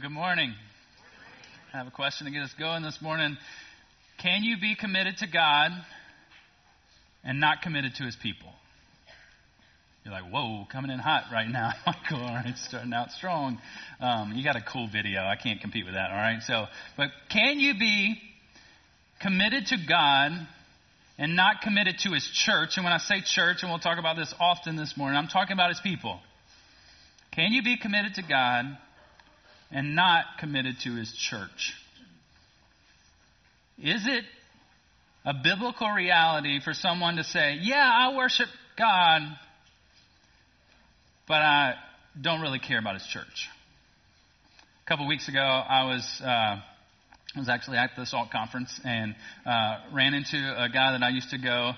Good morning. I have a question to get us going this morning. Can you be committed to God and not committed to his people? You're like, whoa, coming in hot right now. Michael, all right, starting out strong. Um, you got a cool video. I can't compete with that, all right? So, but can you be committed to God and not committed to his church? And when I say church, and we'll talk about this often this morning, I'm talking about his people. Can you be committed to God and not committed to his church. Is it a biblical reality for someone to say, Yeah, I worship God, but I don't really care about his church? A couple weeks ago, I was. Uh, I was actually at the SALT conference and uh, ran into a guy that I used to go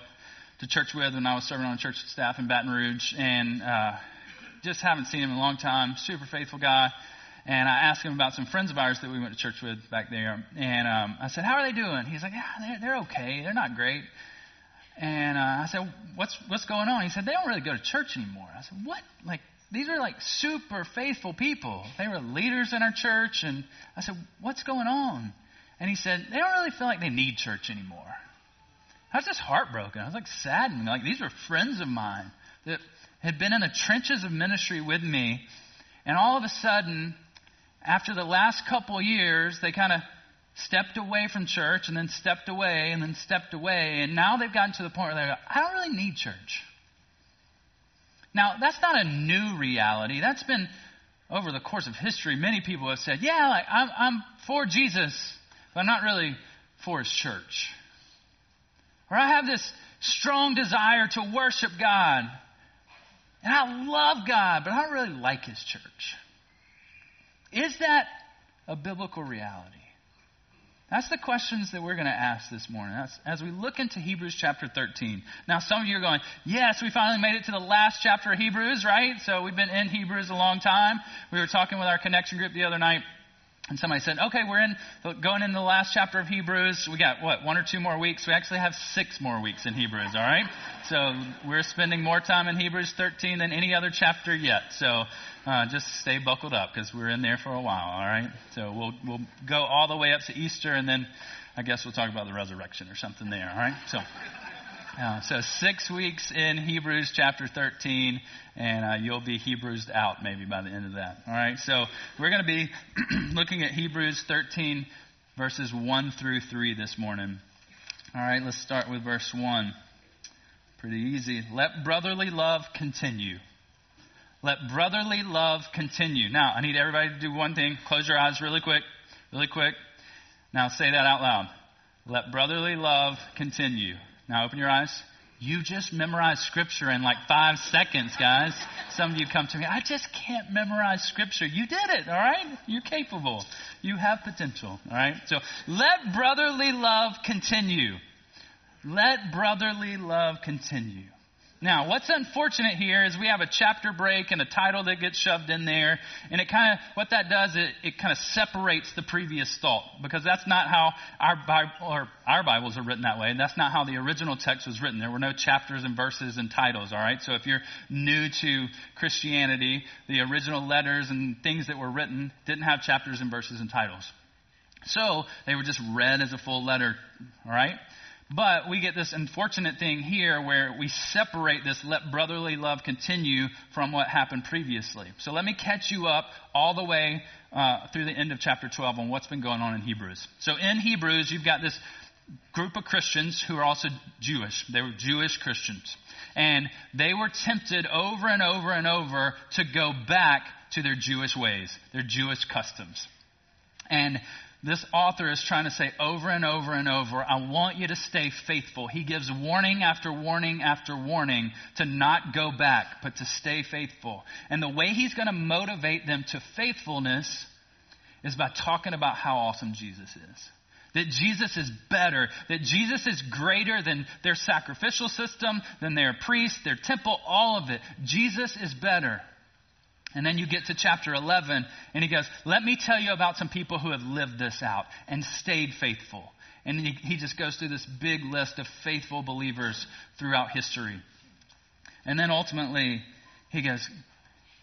to church with when I was serving on church staff in Baton Rouge, and uh, just haven't seen him in a long time. Super faithful guy. And I asked him about some friends of ours that we went to church with back there. And um, I said, How are they doing? He's like, Yeah, they're, they're okay. They're not great. And uh, I said, what's, what's going on? He said, They don't really go to church anymore. I said, What? Like, these are like super faithful people. They were leaders in our church. And I said, What's going on? And he said, They don't really feel like they need church anymore. I was just heartbroken. I was like saddened. Like, these were friends of mine that had been in the trenches of ministry with me. And all of a sudden, after the last couple years, they kind of stepped away from church and then stepped away and then stepped away. And now they've gotten to the point where they go, I don't really need church. Now, that's not a new reality. That's been over the course of history. Many people have said, Yeah, like, I'm, I'm for Jesus, but I'm not really for his church. Or I have this strong desire to worship God. And I love God, but I don't really like his church. Is that a biblical reality? That's the questions that we're going to ask this morning as we look into Hebrews chapter 13. Now, some of you are going, Yes, we finally made it to the last chapter of Hebrews, right? So we've been in Hebrews a long time. We were talking with our connection group the other night. And somebody said, okay, we're in going into the last chapter of Hebrews. We got what, one or two more weeks? We actually have six more weeks in Hebrews, all right? So we're spending more time in Hebrews 13 than any other chapter yet. So uh, just stay buckled up because we're in there for a while, all right? So we'll, we'll go all the way up to Easter and then I guess we'll talk about the resurrection or something there, all right? So. Uh, so six weeks in Hebrews chapter 13, and uh, you'll be Hebrews out maybe by the end of that. All right. So we're going to be looking at Hebrews 13 verses 1 through 3 this morning. All right. Let's start with verse 1. Pretty easy. Let brotherly love continue. Let brotherly love continue. Now, I need everybody to do one thing. Close your eyes really quick, really quick. Now say that out loud. Let brotherly love continue. Now open your eyes. You just memorized scripture in like five seconds, guys. Some of you come to me, I just can't memorize scripture. You did it, all right? You're capable. You have potential, all right? So let brotherly love continue. Let brotherly love continue. Now, what's unfortunate here is we have a chapter break and a title that gets shoved in there, and it kind of, what that does, it, it kind of separates the previous thought, because that's not how our, Bible, or our Bibles are written that way, and that's not how the original text was written. There were no chapters and verses and titles, all right? So if you're new to Christianity, the original letters and things that were written didn't have chapters and verses and titles. So they were just read as a full letter, all right? But we get this unfortunate thing here where we separate this let brotherly love continue from what happened previously. So let me catch you up all the way uh, through the end of chapter 12 on what's been going on in Hebrews. So in Hebrews, you've got this group of Christians who are also Jewish. They were Jewish Christians. And they were tempted over and over and over to go back to their Jewish ways, their Jewish customs. And this author is trying to say over and over and over, I want you to stay faithful. He gives warning after warning after warning to not go back, but to stay faithful. And the way he's going to motivate them to faithfulness is by talking about how awesome Jesus is. That Jesus is better, that Jesus is greater than their sacrificial system, than their priest, their temple, all of it. Jesus is better. And then you get to chapter 11, and he goes, Let me tell you about some people who have lived this out and stayed faithful. And he, he just goes through this big list of faithful believers throughout history. And then ultimately, he goes,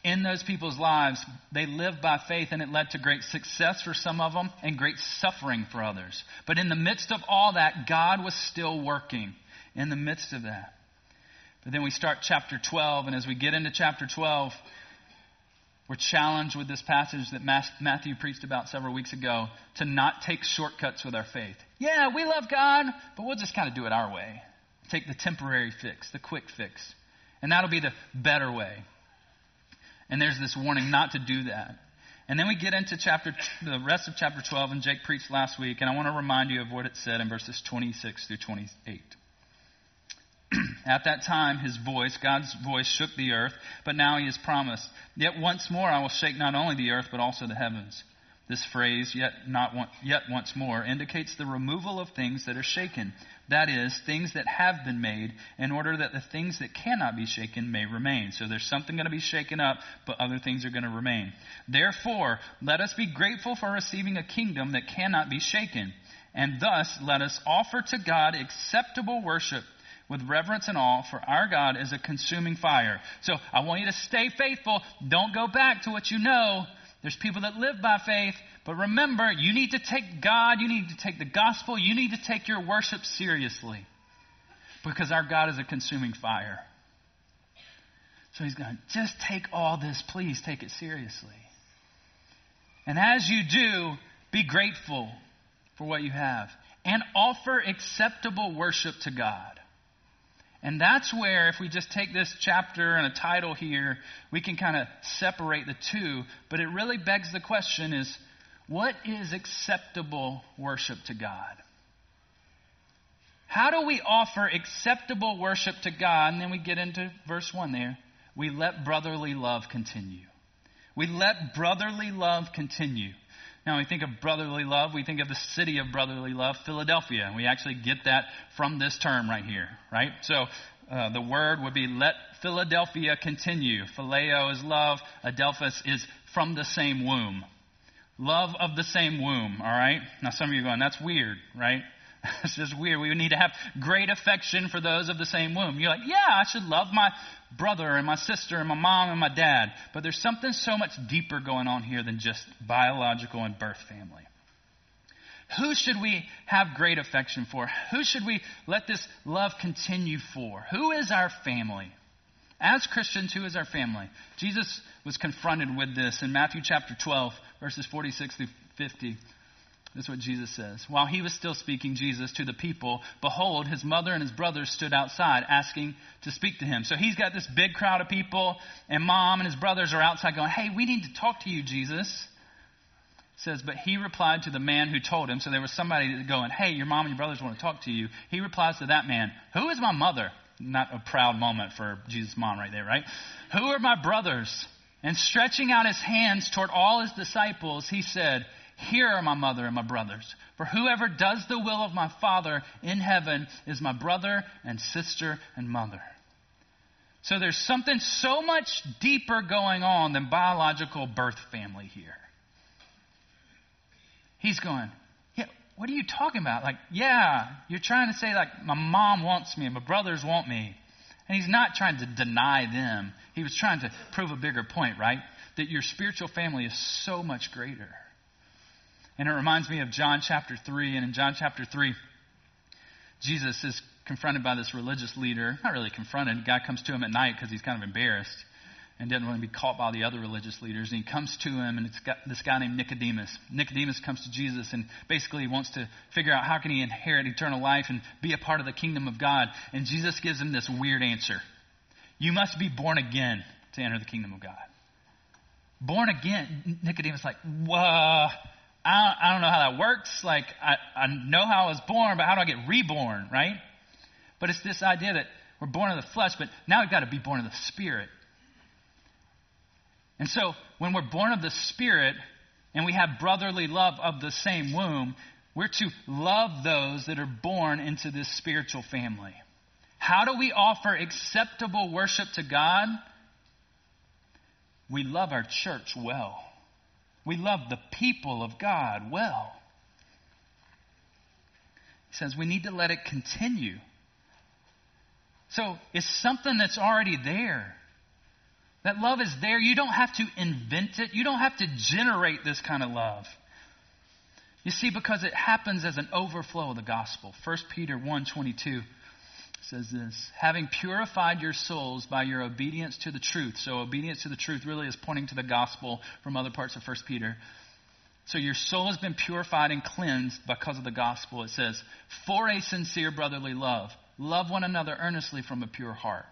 in those people's lives, they lived by faith and it led to great success for some of them and great suffering for others. But in the midst of all that, God was still working in the midst of that. But then we start chapter 12, and as we get into chapter 12, we're challenged with this passage that Matthew preached about several weeks ago to not take shortcuts with our faith. Yeah, we love God, but we'll just kind of do it our way. Take the temporary fix, the quick fix. And that'll be the better way. And there's this warning not to do that. And then we get into chapter, the rest of chapter 12, and Jake preached last week, and I want to remind you of what it said in verses 26 through 28. At that time, his voice, God's voice, shook the earth, but now he has promised, Yet once more I will shake not only the earth, but also the heavens. This phrase, yet, not one, yet once more, indicates the removal of things that are shaken. That is, things that have been made, in order that the things that cannot be shaken may remain. So there's something going to be shaken up, but other things are going to remain. Therefore, let us be grateful for receiving a kingdom that cannot be shaken. And thus, let us offer to God acceptable worship with reverence and awe, for our God is a consuming fire. So I want you to stay faithful. Don't go back to what you know. There's people that live by faith, but remember, you need to take God, you need to take the gospel, you need to take your worship seriously. Because our God is a consuming fire. So he's going, just take all this, please take it seriously. And as you do, be grateful for what you have and offer acceptable worship to God. And that's where, if we just take this chapter and a title here, we can kind of separate the two. But it really begs the question is what is acceptable worship to God? How do we offer acceptable worship to God? And then we get into verse 1 there. We let brotherly love continue. We let brotherly love continue. Now, we think of brotherly love, we think of the city of brotherly love, Philadelphia. And we actually get that from this term right here, right? So uh, the word would be let Philadelphia continue. Phileo is love, Adelphus is from the same womb. Love of the same womb, all right? Now, some of you are going, that's weird, right? it's just weird. We need to have great affection for those of the same womb. You're like, yeah, I should love my brother and my sister and my mom and my dad. But there's something so much deeper going on here than just biological and birth family. Who should we have great affection for? Who should we let this love continue for? Who is our family? As Christians, who is our family? Jesus was confronted with this in Matthew chapter 12, verses 46 through 50. That's what Jesus says. While he was still speaking, Jesus, to the people, behold, his mother and his brothers stood outside asking to speak to him. So he's got this big crowd of people, and mom and his brothers are outside going, Hey, we need to talk to you, Jesus. It says, But he replied to the man who told him. So there was somebody going, Hey, your mom and your brothers want to talk to you. He replies to that man, Who is my mother? Not a proud moment for Jesus' mom right there, right? Who are my brothers? And stretching out his hands toward all his disciples, he said, here are my mother and my brothers. For whoever does the will of my Father in heaven is my brother and sister and mother. So there's something so much deeper going on than biological birth family here. He's going, yeah, what are you talking about? Like, yeah, you're trying to say, like, my mom wants me and my brothers want me. And he's not trying to deny them. He was trying to prove a bigger point, right? That your spiritual family is so much greater. And it reminds me of John chapter 3. And in John chapter 3, Jesus is confronted by this religious leader. Not really confronted. The guy comes to him at night because he's kind of embarrassed and doesn't want to be caught by the other religious leaders. And he comes to him, and it's got this guy named Nicodemus. Nicodemus comes to Jesus and basically wants to figure out how can he inherit eternal life and be a part of the kingdom of God. And Jesus gives him this weird answer. You must be born again to enter the kingdom of God. Born again. Nicodemus like, whoa. I don't, I don't know how that works. Like, I, I know how I was born, but how do I get reborn, right? But it's this idea that we're born of the flesh, but now we've got to be born of the Spirit. And so, when we're born of the Spirit and we have brotherly love of the same womb, we're to love those that are born into this spiritual family. How do we offer acceptable worship to God? We love our church well. We love the people of God well. He says we need to let it continue. So it's something that's already there. That love is there. You don't have to invent it. You don't have to generate this kind of love. You see, because it happens as an overflow of the gospel. 1 Peter 1.22 says this, having purified your souls by your obedience to the truth. So obedience to the truth really is pointing to the gospel from other parts of 1 Peter. So your soul has been purified and cleansed because of the gospel. It says, for a sincere brotherly love. Love one another earnestly from a pure heart.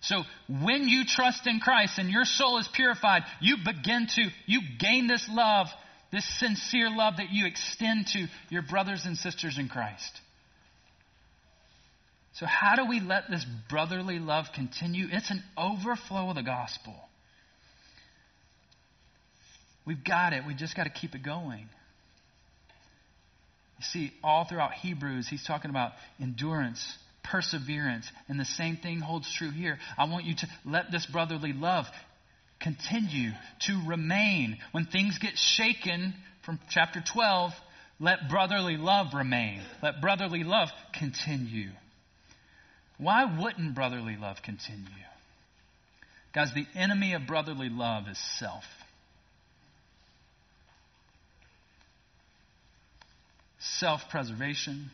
So when you trust in Christ and your soul is purified, you begin to, you gain this love, this sincere love that you extend to your brothers and sisters in Christ. So, how do we let this brotherly love continue? It's an overflow of the gospel. We've got it. We just got to keep it going. You see, all throughout Hebrews, he's talking about endurance, perseverance, and the same thing holds true here. I want you to let this brotherly love continue to remain. When things get shaken from chapter 12, let brotherly love remain. Let brotherly love continue. Why wouldn't brotherly love continue? Guys, the enemy of brotherly love is self. Self preservation,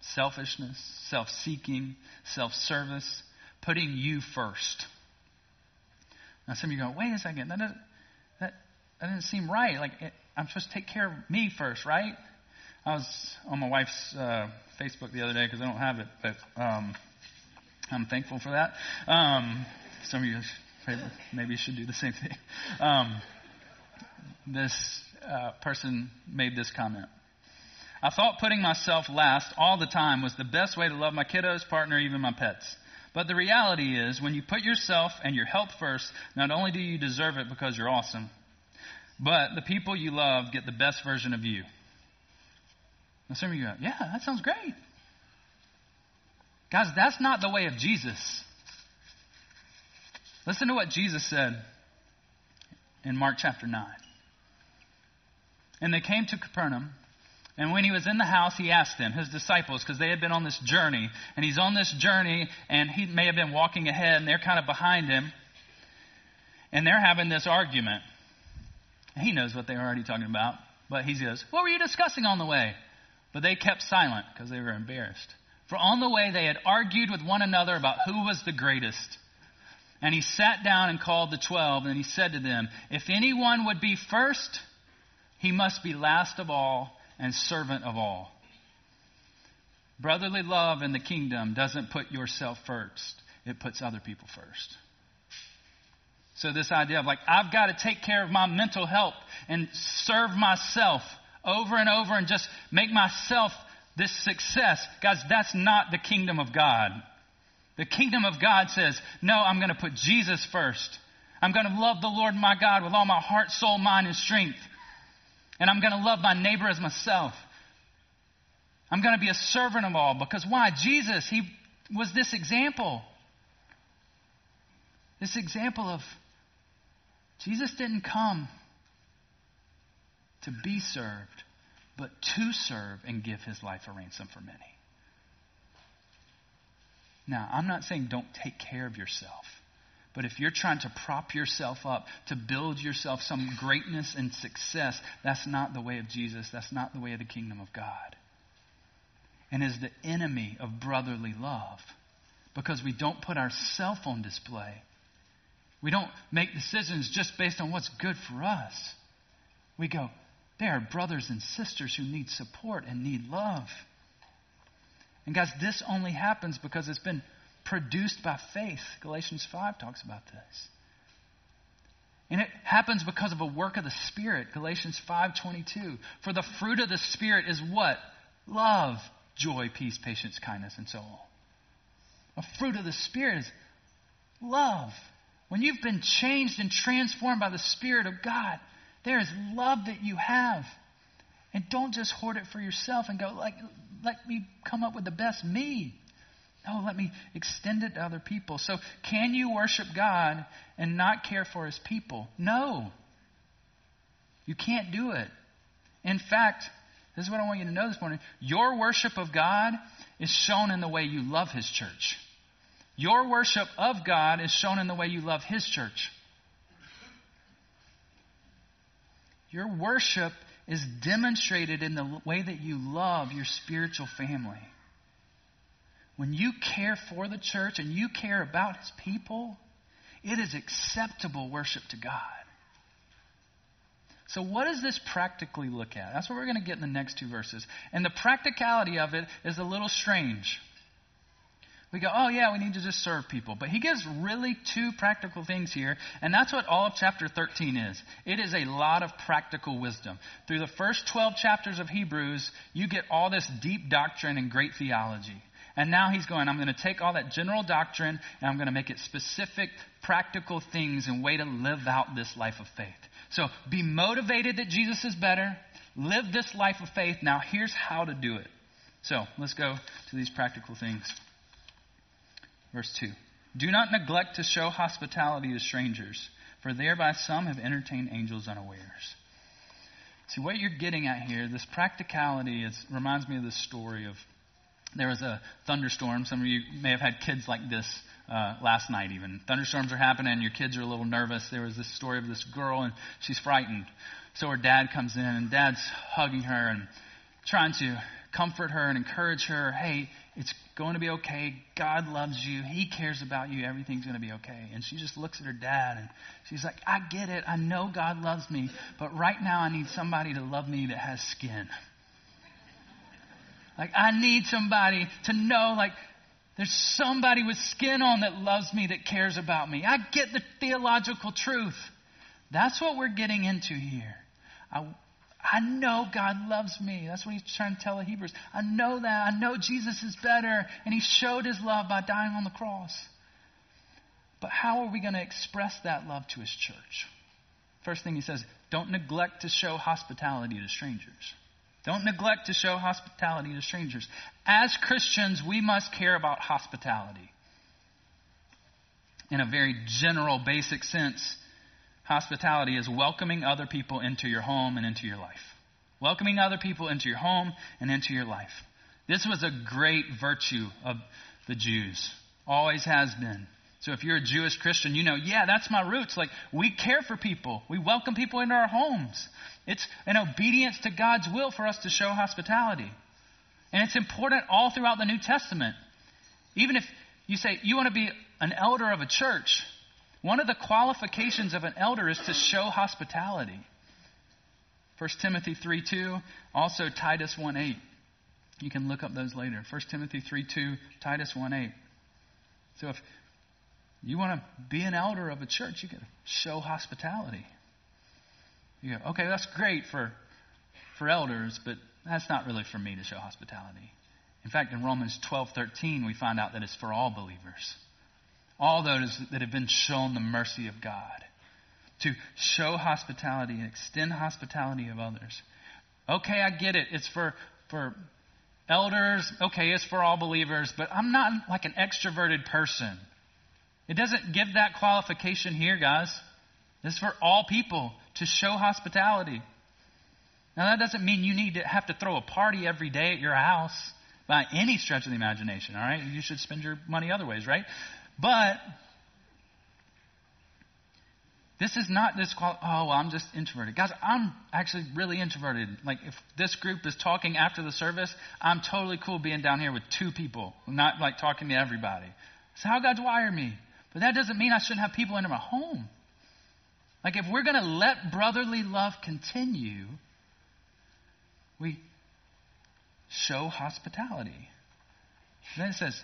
selfishness, self seeking, self service, putting you first. Now, some of you go, wait a second, that doesn't, that, that doesn't seem right. Like, it, I'm supposed to take care of me first, right? I was on my wife's uh, Facebook the other day because I don't have it, but um, I'm thankful for that. Um, some of you maybe should do the same thing. Um, this uh, person made this comment. I thought putting myself last all the time was the best way to love my kiddos, partner, even my pets. But the reality is, when you put yourself and your health first, not only do you deserve it because you're awesome, but the people you love get the best version of you. Now, some of you go, yeah, that sounds great. Guys, that's not the way of Jesus. Listen to what Jesus said in Mark chapter 9. And they came to Capernaum. And when he was in the house, he asked them, his disciples, because they had been on this journey. And he's on this journey, and he may have been walking ahead, and they're kind of behind him. And they're having this argument. He knows what they're already talking about. But he goes, What were you discussing on the way? But they kept silent because they were embarrassed. For on the way they had argued with one another about who was the greatest. And he sat down and called the twelve, and he said to them, If anyone would be first, he must be last of all and servant of all. Brotherly love in the kingdom doesn't put yourself first, it puts other people first. So, this idea of like, I've got to take care of my mental health and serve myself over and over and just make myself this success, guys, that's not the kingdom of God. The kingdom of God says, no, I'm going to put Jesus first. I'm going to love the Lord my God with all my heart, soul, mind, and strength. And I'm going to love my neighbor as myself. I'm going to be a servant of all because why? Jesus, he was this example. This example of Jesus didn't come to be served, but to serve and give his life a ransom for many. Now, I'm not saying don't take care of yourself. But if you're trying to prop yourself up, to build yourself some greatness and success, that's not the way of Jesus. That's not the way of the kingdom of God. And is the enemy of brotherly love. Because we don't put ourself on display. We don't make decisions just based on what's good for us. We go, they are brothers and sisters who need support and need love. And guys, this only happens because it's been produced by faith. Galatians 5 talks about this. And it happens because of a work of the Spirit. Galatians 5:22. For the fruit of the Spirit is what? Love, joy, peace, patience, kindness, and so on. A fruit of the Spirit is love. When you've been changed and transformed by the Spirit of God, there is love that you have. And don't just hoard it for yourself and go, like, let me come up with the best me. No, let me extend it to other people. So, can you worship God and not care for his people? No. You can't do it. In fact, this is what I want you to know this morning. Your worship of God is shown in the way you love his church. Your worship of God is shown in the way you love His church. Your worship is demonstrated in the way that you love your spiritual family. When you care for the church and you care about His people, it is acceptable worship to God. So, what does this practically look at? That's what we're going to get in the next two verses. And the practicality of it is a little strange. We go, oh, yeah, we need to just serve people. But he gives really two practical things here, and that's what all of chapter 13 is. It is a lot of practical wisdom. Through the first 12 chapters of Hebrews, you get all this deep doctrine and great theology. And now he's going, I'm going to take all that general doctrine and I'm going to make it specific, practical things and way to live out this life of faith. So be motivated that Jesus is better. Live this life of faith. Now, here's how to do it. So let's go to these practical things. Verse 2 Do not neglect to show hospitality to strangers, for thereby some have entertained angels unawares. See, what you're getting at here, this practicality, is, reminds me of this story of there was a thunderstorm. Some of you may have had kids like this uh, last night, even. Thunderstorms are happening, your kids are a little nervous. There was this story of this girl, and she's frightened. So her dad comes in, and dad's hugging her and trying to comfort her and encourage her. Hey, it's going to be okay. God loves you. He cares about you. Everything's going to be okay. And she just looks at her dad and she's like, I get it. I know God loves me, but right now I need somebody to love me that has skin. Like, I need somebody to know, like, there's somebody with skin on that loves me, that cares about me. I get the theological truth. That's what we're getting into here. I, I know God loves me. That's what he's trying to tell the Hebrews. I know that. I know Jesus is better, and he showed his love by dying on the cross. But how are we going to express that love to his church? First thing he says, don't neglect to show hospitality to strangers. Don't neglect to show hospitality to strangers. As Christians, we must care about hospitality. In a very general, basic sense, hospitality is welcoming other people into your home and into your life. Welcoming other people into your home and into your life. This was a great virtue of the Jews, always has been. So if you're a Jewish Christian, you know, yeah, that's my roots. Like, we care for people, we welcome people into our homes. It's an obedience to God's will for us to show hospitality. And it's important all throughout the New Testament. Even if you say you want to be an elder of a church, one of the qualifications of an elder is to show hospitality. 1 Timothy 3 2, also Titus 1 8. You can look up those later. 1 Timothy 3 2, Titus 1 8. So if you want to be an elder of a church, you got to show hospitality. You go, okay, that's great for, for elders, but that's not really for me to show hospitality. In fact, in Romans 12:13, we find out that it's for all believers. All those that have been shown the mercy of God. To show hospitality and extend hospitality of others. Okay, I get it. It's for, for elders. Okay, it's for all believers, but I'm not like an extroverted person. It doesn't give that qualification here, guys. It's for all people to show hospitality. Now, that doesn't mean you need to have to throw a party every day at your house by any stretch of the imagination, all right? You should spend your money other ways, right? But this is not this, quali- oh, well, I'm just introverted. Guys, I'm actually really introverted. Like, if this group is talking after the service, I'm totally cool being down here with two people, not like talking to everybody. It's how God's wired me. But that doesn't mean I shouldn't have people into my home. Like, if we're going to let brotherly love continue, we show hospitality. and then it says,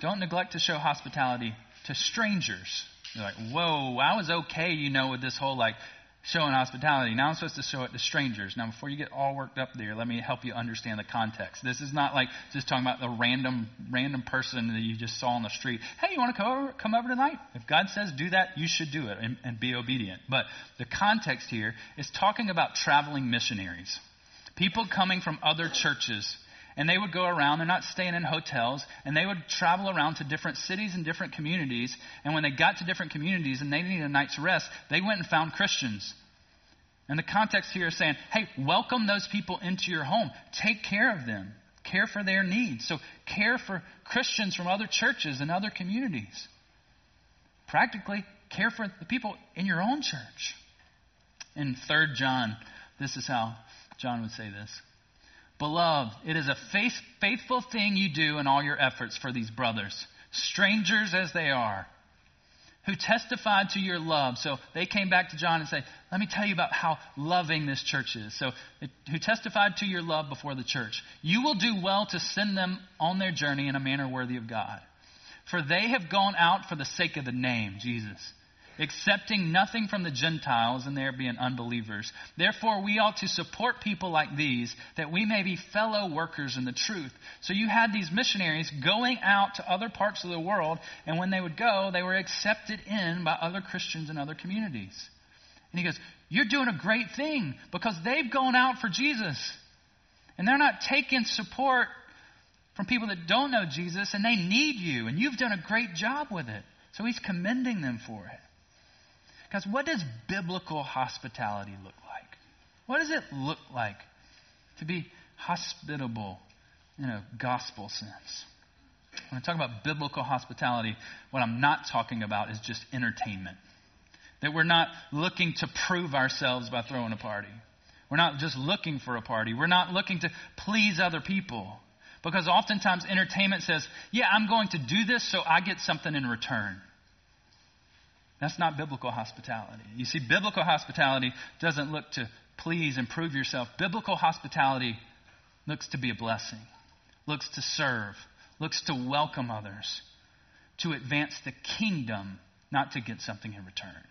don't neglect to show hospitality to strangers. You're like, whoa, I was okay, you know, with this whole like showing hospitality. Now I'm supposed to show it to strangers. Now, before you get all worked up there, let me help you understand the context. This is not like just talking about the random random person that you just saw on the street. Hey, you want to come over, come over tonight? If God says do that, you should do it and, and be obedient. But the context here is talking about traveling missionaries, people coming from other churches and they would go around, they're not staying in hotels, and they would travel around to different cities and different communities. And when they got to different communities and they needed a night's rest, they went and found Christians. And the context here is saying, hey, welcome those people into your home. Take care of them. care for their needs. So care for Christians from other churches and other communities. Practically, care for the people in your own church. In 3 John, this is how John would say this. Beloved, it is a faith, faithful thing you do in all your efforts for these brothers, strangers as they are who testified to your love. So they came back to John and said, Let me tell you about how loving this church is. So, who testified to your love before the church. You will do well to send them on their journey in a manner worthy of God. For they have gone out for the sake of the name, Jesus accepting nothing from the Gentiles and there being unbelievers. Therefore, we ought to support people like these that we may be fellow workers in the truth. So you had these missionaries going out to other parts of the world, and when they would go, they were accepted in by other Christians in other communities. And he goes, You're doing a great thing because they've gone out for Jesus. And they're not taking support from people that don't know Jesus, and they need you, and you've done a great job with it. So he's commending them for it. Guys, what does biblical hospitality look like? What does it look like to be hospitable in a gospel sense? When I talk about biblical hospitality, what I'm not talking about is just entertainment. That we're not looking to prove ourselves by throwing a party. We're not just looking for a party. We're not looking to please other people. Because oftentimes entertainment says, yeah, I'm going to do this so I get something in return. That's not biblical hospitality. You see, biblical hospitality doesn't look to please and prove yourself. Biblical hospitality looks to be a blessing, looks to serve, looks to welcome others, to advance the kingdom, not to get something in return.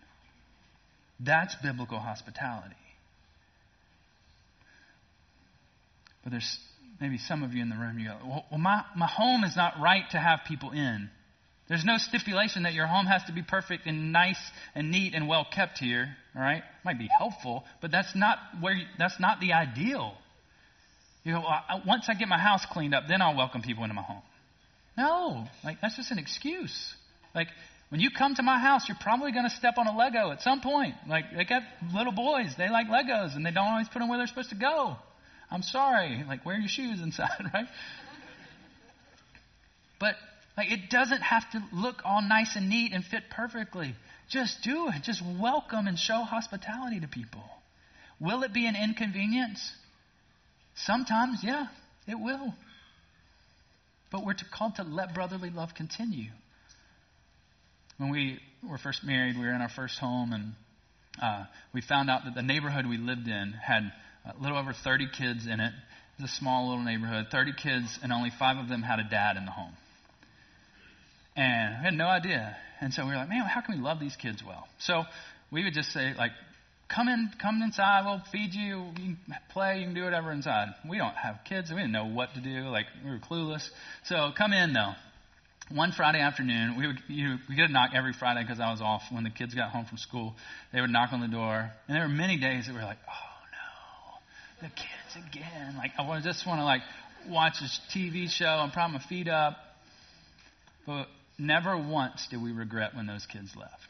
That's biblical hospitality. But there's maybe some of you in the room, you go, well, my, my home is not right to have people in. There's no stipulation that your home has to be perfect and nice and neat and well kept here. All right, might be helpful, but that's not where. You, that's not the ideal. You know, well, once I get my house cleaned up, then I'll welcome people into my home. No, like that's just an excuse. Like when you come to my house, you're probably going to step on a Lego at some point. Like they got little boys, they like Legos, and they don't always put them where they're supposed to go. I'm sorry. Like wear your shoes inside, right? But like it doesn't have to look all nice and neat and fit perfectly. Just do it. Just welcome and show hospitality to people. Will it be an inconvenience? Sometimes, yeah, it will. But we're called to let brotherly love continue. When we were first married, we were in our first home, and uh, we found out that the neighborhood we lived in had a little over 30 kids in it. It was a small little neighborhood, 30 kids, and only five of them had a dad in the home. And we had no idea. And so we were like, man, how can we love these kids well? So we would just say, like, come in, come inside. We'll feed you. You can play. You can do whatever inside. We don't have kids. We didn't know what to do. Like we were clueless. So come in though. One Friday afternoon, we would you know, we get a knock every Friday because I was off when the kids got home from school. They would knock on the door, and there were many days that we were like, oh no, the kids again. Like I just want to like watch this TV show and prop my feet up. But Never once did we regret when those kids left.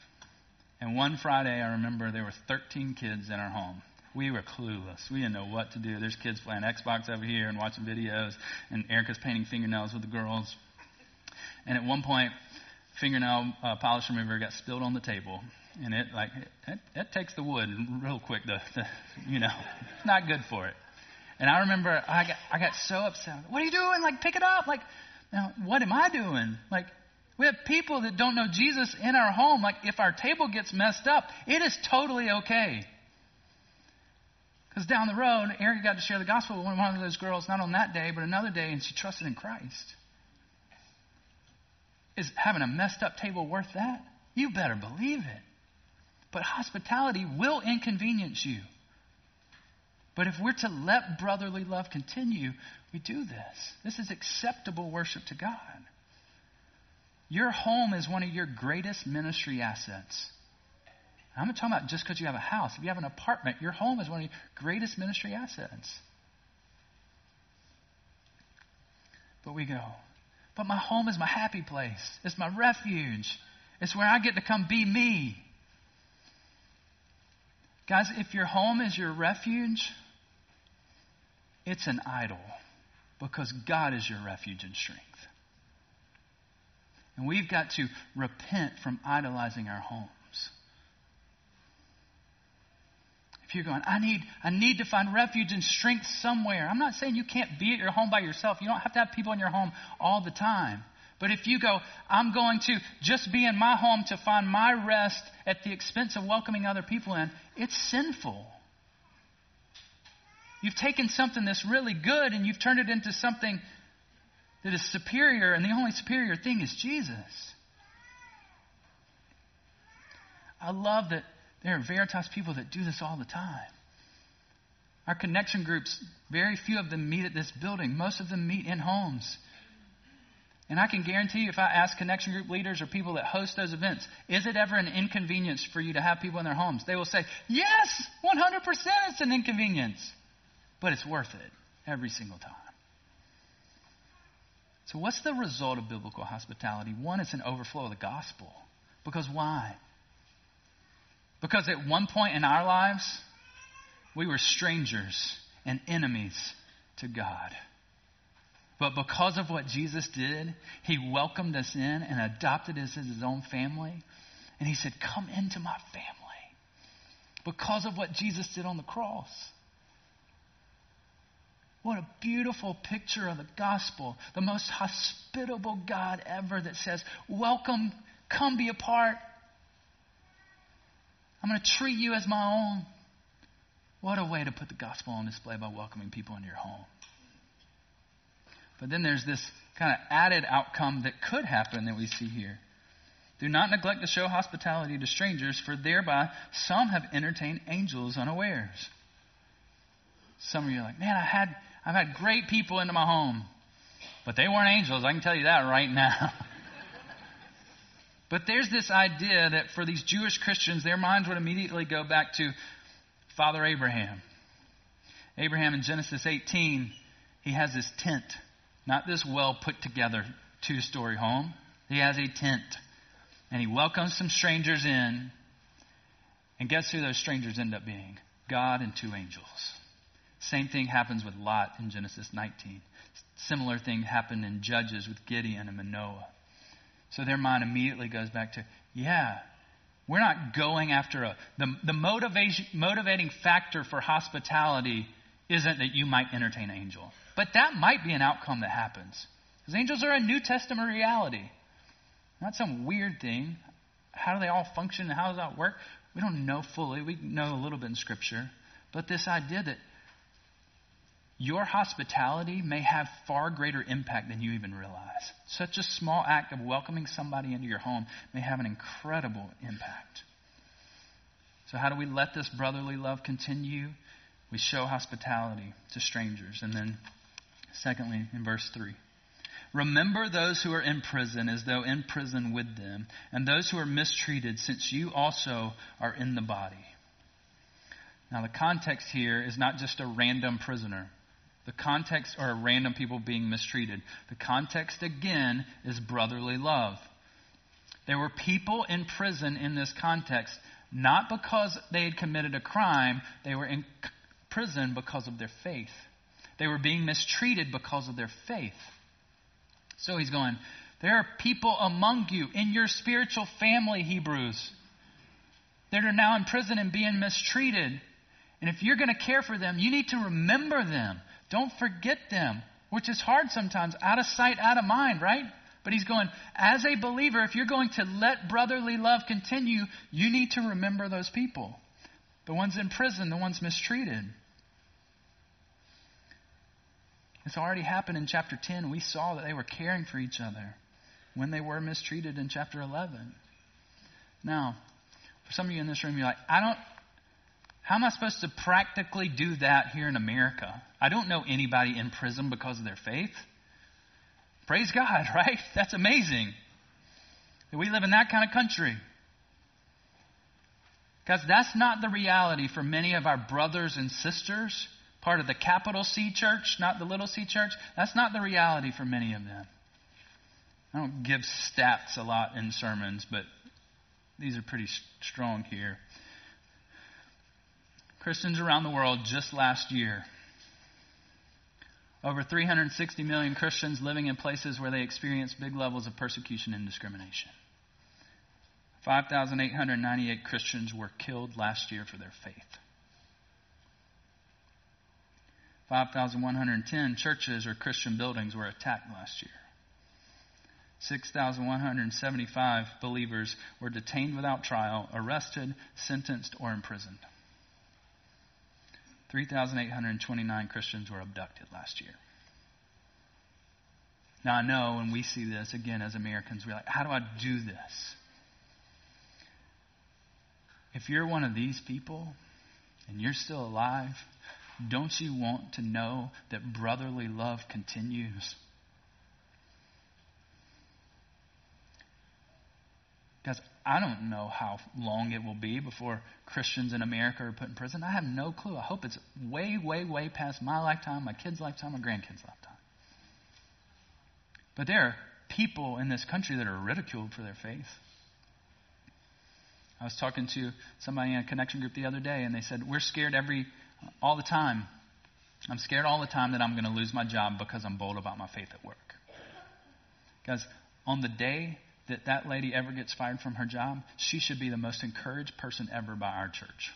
And one Friday, I remember there were 13 kids in our home. We were clueless. We didn't know what to do. There's kids playing Xbox over here and watching videos, and Erica's painting fingernails with the girls. And at one point, fingernail uh, polish remover got spilled on the table, and it like it, it takes the wood real quick to, to you know, not good for it. And I remember I got I got so upset. What are you doing? Like pick it up. Like, now what am I doing? Like we have people that don't know Jesus in our home. Like, if our table gets messed up, it is totally okay. Because down the road, Eric got to share the gospel with one of those girls, not on that day, but another day, and she trusted in Christ. Is having a messed up table worth that? You better believe it. But hospitality will inconvenience you. But if we're to let brotherly love continue, we do this. This is acceptable worship to God. Your home is one of your greatest ministry assets. I'm not talking about just because you have a house. If you have an apartment, your home is one of your greatest ministry assets. But we go, but my home is my happy place. It's my refuge. It's where I get to come be me. Guys, if your home is your refuge, it's an idol. because God is your refuge and strength. And we've got to repent from idolizing our homes. If you're going, I need, I need to find refuge and strength somewhere. I'm not saying you can't be at your home by yourself. You don't have to have people in your home all the time. But if you go, I'm going to just be in my home to find my rest at the expense of welcoming other people in, it's sinful. You've taken something that's really good and you've turned it into something that is superior, and the only superior thing is Jesus. I love that there are Veritas people that do this all the time. Our connection groups, very few of them meet at this building. Most of them meet in homes. And I can guarantee you, if I ask connection group leaders or people that host those events, is it ever an inconvenience for you to have people in their homes? They will say, yes, 100% it's an inconvenience. But it's worth it every single time. So, what's the result of biblical hospitality? One, it's an overflow of the gospel. Because why? Because at one point in our lives, we were strangers and enemies to God. But because of what Jesus did, he welcomed us in and adopted us as his own family. And he said, Come into my family. Because of what Jesus did on the cross. What a beautiful picture of the gospel. The most hospitable God ever that says, Welcome, come be a part. I'm going to treat you as my own. What a way to put the gospel on display by welcoming people into your home. But then there's this kind of added outcome that could happen that we see here. Do not neglect to show hospitality to strangers, for thereby some have entertained angels unawares. Some of you are like, man, I had, I've had great people into my home, but they weren't angels. I can tell you that right now. but there's this idea that for these Jewish Christians, their minds would immediately go back to Father Abraham. Abraham in Genesis 18, he has this tent not this well put together two story home. He has a tent. And he welcomes some strangers in. And guess who those strangers end up being? God and two angels. Same thing happens with Lot in Genesis 19. Similar thing happened in Judges with Gideon and Manoah. So their mind immediately goes back to, yeah, we're not going after a. The, the motivation, motivating factor for hospitality isn't that you might entertain an angel. But that might be an outcome that happens. Because angels are a New Testament reality. Not some weird thing. How do they all function how does that work? We don't know fully. We know a little bit in Scripture. But this idea that your hospitality may have far greater impact than you even realize. Such a small act of welcoming somebody into your home may have an incredible impact. So, how do we let this brotherly love continue? We show hospitality to strangers. And then Secondly, in verse 3. Remember those who are in prison as though in prison with them, and those who are mistreated, since you also are in the body. Now, the context here is not just a random prisoner. The context are random people being mistreated. The context, again, is brotherly love. There were people in prison in this context, not because they had committed a crime, they were in prison because of their faith. They were being mistreated because of their faith. So he's going, There are people among you in your spiritual family, Hebrews, that are now in prison and being mistreated. And if you're going to care for them, you need to remember them. Don't forget them, which is hard sometimes, out of sight, out of mind, right? But he's going, as a believer, if you're going to let brotherly love continue, you need to remember those people. The ones in prison, the ones mistreated. It's already happened in chapter 10. We saw that they were caring for each other when they were mistreated in chapter 11. Now, for some of you in this room, you're like, I don't, how am I supposed to practically do that here in America? I don't know anybody in prison because of their faith. Praise God, right? That's amazing. That we live in that kind of country. Because that's not the reality for many of our brothers and sisters part of the capital C church, not the little c church. That's not the reality for many of them. I don't give stats a lot in sermons, but these are pretty strong here. Christians around the world just last year Over 360 million Christians living in places where they experience big levels of persecution and discrimination. 5,898 Christians were killed last year for their faith. 5,110 churches or Christian buildings were attacked last year. 6,175 believers were detained without trial, arrested, sentenced, or imprisoned. 3,829 Christians were abducted last year. Now, I know when we see this, again, as Americans, we're like, how do I do this? If you're one of these people and you're still alive, don't you want to know that brotherly love continues? Because I don't know how long it will be before Christians in America are put in prison. I have no clue. I hope it's way, way, way past my lifetime, my kids' lifetime, my grandkids' lifetime. But there are people in this country that are ridiculed for their faith. I was talking to somebody in a connection group the other day, and they said, We're scared every all the time. I'm scared all the time that I'm going to lose my job because I'm bold about my faith at work. Because on the day that that lady ever gets fired from her job, she should be the most encouraged person ever by our church.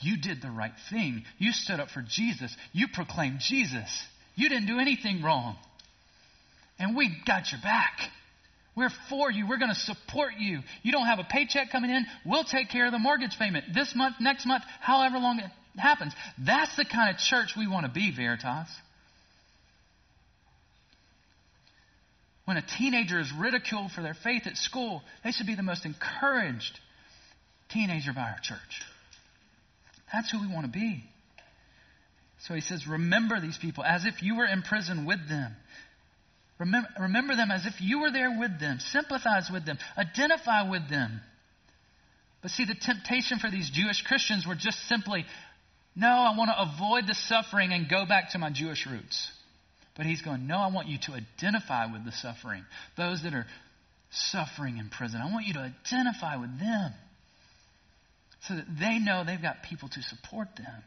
You did the right thing. You stood up for Jesus. You proclaimed Jesus. You didn't do anything wrong. And we got your back. We're for you. We're going to support you. You don't have a paycheck coming in. We'll take care of the mortgage payment this month, next month, however long it happens. That's the kind of church we want to be, Veritas. When a teenager is ridiculed for their faith at school, they should be the most encouraged teenager by our church. That's who we want to be. So he says, Remember these people as if you were in prison with them Remember, remember them as if you were there with them. Sympathize with them. Identify with them. But see, the temptation for these Jewish Christians were just simply, no, I want to avoid the suffering and go back to my Jewish roots. But he's going, no, I want you to identify with the suffering. Those that are suffering in prison, I want you to identify with them so that they know they've got people to support them.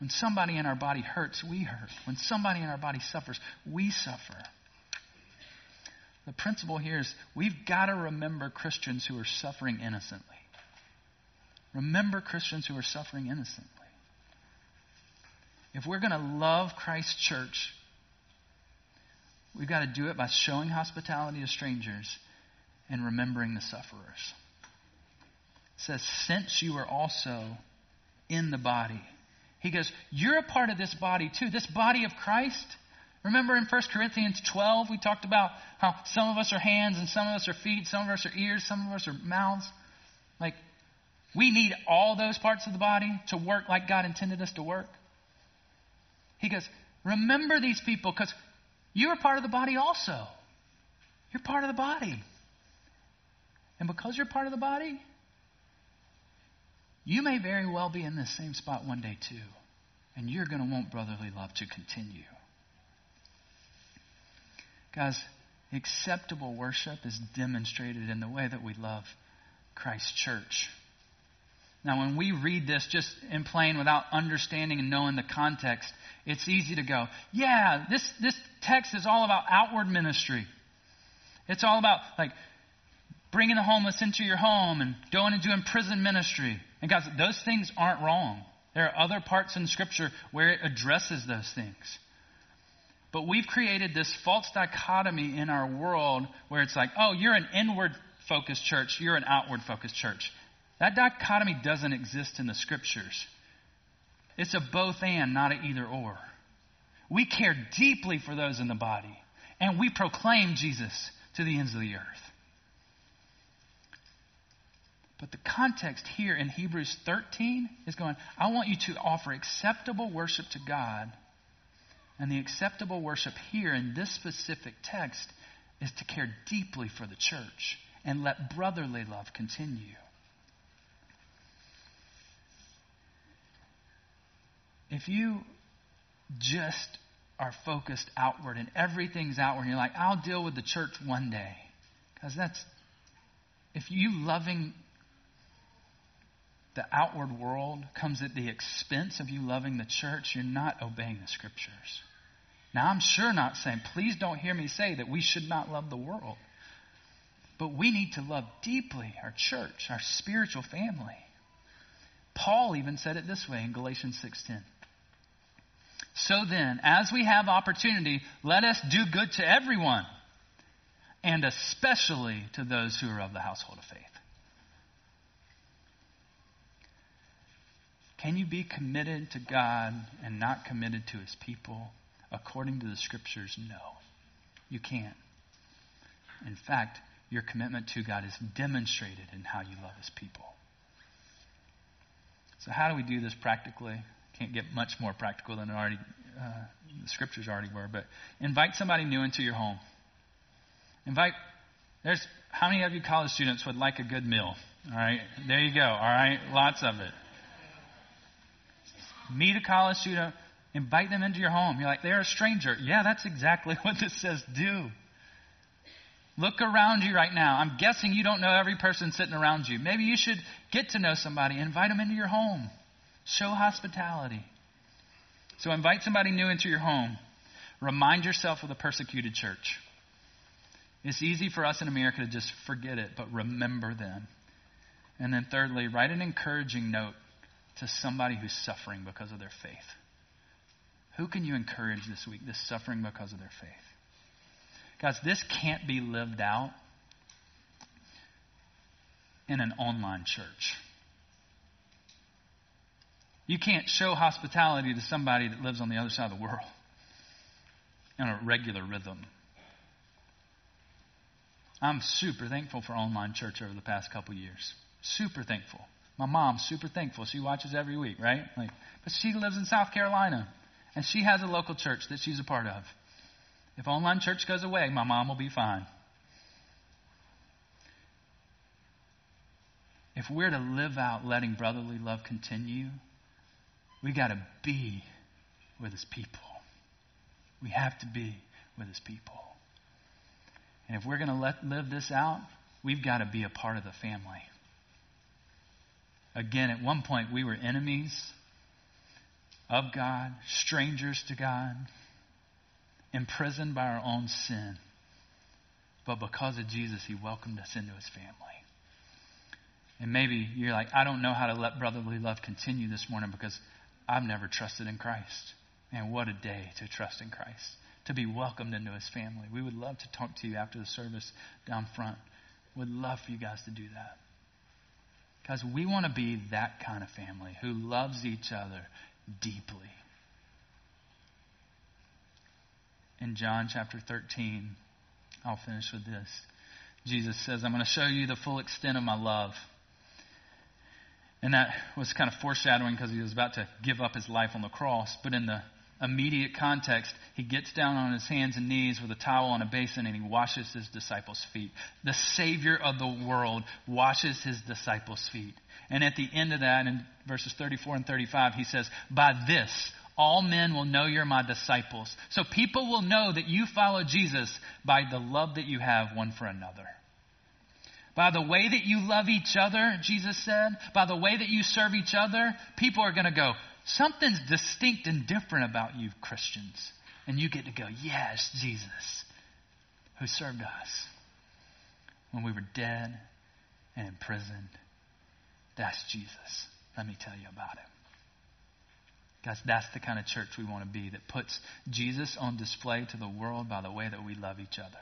When somebody in our body hurts, we hurt. When somebody in our body suffers, we suffer. The principle here is we've got to remember Christians who are suffering innocently. Remember Christians who are suffering innocently. If we're going to love Christ's church, we've got to do it by showing hospitality to strangers and remembering the sufferers. It says, Since you are also in the body, he goes, You're a part of this body too, this body of Christ. Remember in 1 Corinthians 12, we talked about how some of us are hands and some of us are feet, some of us are ears, some of us are mouths. Like, we need all those parts of the body to work like God intended us to work. He goes, Remember these people because you're part of the body also. You're part of the body. And because you're part of the body, you may very well be in the same spot one day too, and you're going to want brotherly love to continue. Guys, acceptable worship is demonstrated in the way that we love Christ's church. Now, when we read this just in plain without understanding and knowing the context, it's easy to go, yeah, this, this text is all about outward ministry. It's all about, like, bringing the homeless into your home and going and doing prison ministry. And guys, those things aren't wrong. There are other parts in Scripture where it addresses those things. But we've created this false dichotomy in our world where it's like, oh, you're an inward focused church, you're an outward focused church. That dichotomy doesn't exist in the Scriptures. It's a both and, not an either or. We care deeply for those in the body, and we proclaim Jesus to the ends of the earth. But the context here in Hebrews 13 is going, I want you to offer acceptable worship to God. And the acceptable worship here in this specific text is to care deeply for the church and let brotherly love continue. If you just are focused outward and everything's outward, and you're like, I'll deal with the church one day. Because that's, if you loving the outward world comes at the expense of you loving the church, you're not obeying the scriptures. Now, I'm sure not saying, please don't hear me say that we should not love the world. But we need to love deeply our church, our spiritual family. Paul even said it this way in Galatians 6:10. So then, as we have opportunity, let us do good to everyone, and especially to those who are of the household of faith. Can you be committed to God and not committed to his people? According to the scriptures, no. You can't. In fact, your commitment to God is demonstrated in how you love his people. So, how do we do this practically? Can't get much more practical than already uh, the scriptures already were, but invite somebody new into your home. Invite. There's how many of you college students would like a good meal? All right, there you go. All right, lots of it. Meet a college student, invite them into your home. You're like, they're a stranger. Yeah, that's exactly what this says. Do. Look around you right now. I'm guessing you don't know every person sitting around you. Maybe you should get to know somebody, invite them into your home. Show hospitality. So invite somebody new into your home. Remind yourself of the persecuted church. It's easy for us in America to just forget it, but remember them. And then, thirdly, write an encouraging note to somebody who's suffering because of their faith. Who can you encourage this week that's suffering because of their faith? Guys, this can't be lived out in an online church. You can't show hospitality to somebody that lives on the other side of the world in a regular rhythm. I'm super thankful for online church over the past couple years. Super thankful. My mom's super thankful. She watches every week, right? Like, but she lives in South Carolina, and she has a local church that she's a part of. If online church goes away, my mom will be fine. If we're to live out letting brotherly love continue, we got to be with his people. We have to be with his people. And if we're going to let live this out, we've got to be a part of the family. Again, at one point, we were enemies of God, strangers to God, imprisoned by our own sin. But because of Jesus, He welcomed us into His family. And maybe you're like, I don't know how to let brotherly love continue this morning because I've never trusted in Christ. And what a day to trust in Christ, to be welcomed into His family. We would love to talk to you after the service down front. Would love for you guys to do that. Guys, we want to be that kind of family who loves each other deeply. In John chapter 13, I'll finish with this. Jesus says, I'm going to show you the full extent of my love. And that was kind of foreshadowing because he was about to give up his life on the cross. But in the immediate context, he gets down on his hands and knees with a towel and a basin and he washes his disciples' feet. The Savior of the world washes his disciples' feet. And at the end of that, in verses 34 and 35, he says, By this, all men will know you're my disciples. So people will know that you follow Jesus by the love that you have one for another. By the way that you love each other, Jesus said, by the way that you serve each other, people are going to go, Something's distinct and different about you, Christians. And you get to go, yes, Jesus, who served us when we were dead and imprisoned. That's Jesus. Let me tell you about him. Guys, that's the kind of church we want to be that puts Jesus on display to the world by the way that we love each other.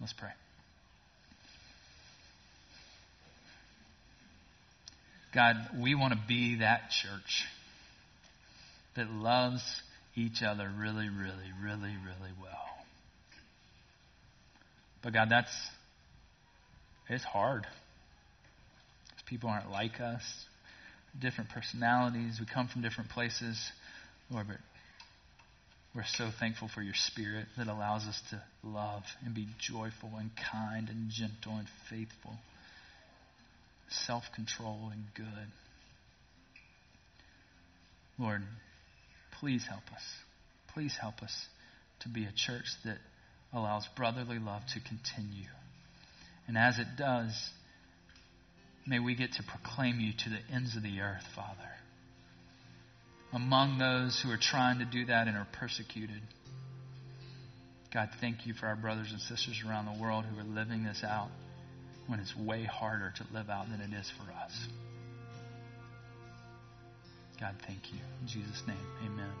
Let's pray. God, we want to be that church that loves each other really, really, really, really well. But God, that's it's hard. People aren't like us, different personalities. We come from different places. Lord, but we're so thankful for your spirit that allows us to love and be joyful and kind and gentle and faithful self control and good. Lord, please help us. Please help us to be a church that allows brotherly love to continue. And as it does, may we get to proclaim you to the ends of the earth, Father. Among those who are trying to do that and are persecuted. God, thank you for our brothers and sisters around the world who are living this out when it's way harder to live out than it is for us. God, thank you. In Jesus' name, amen.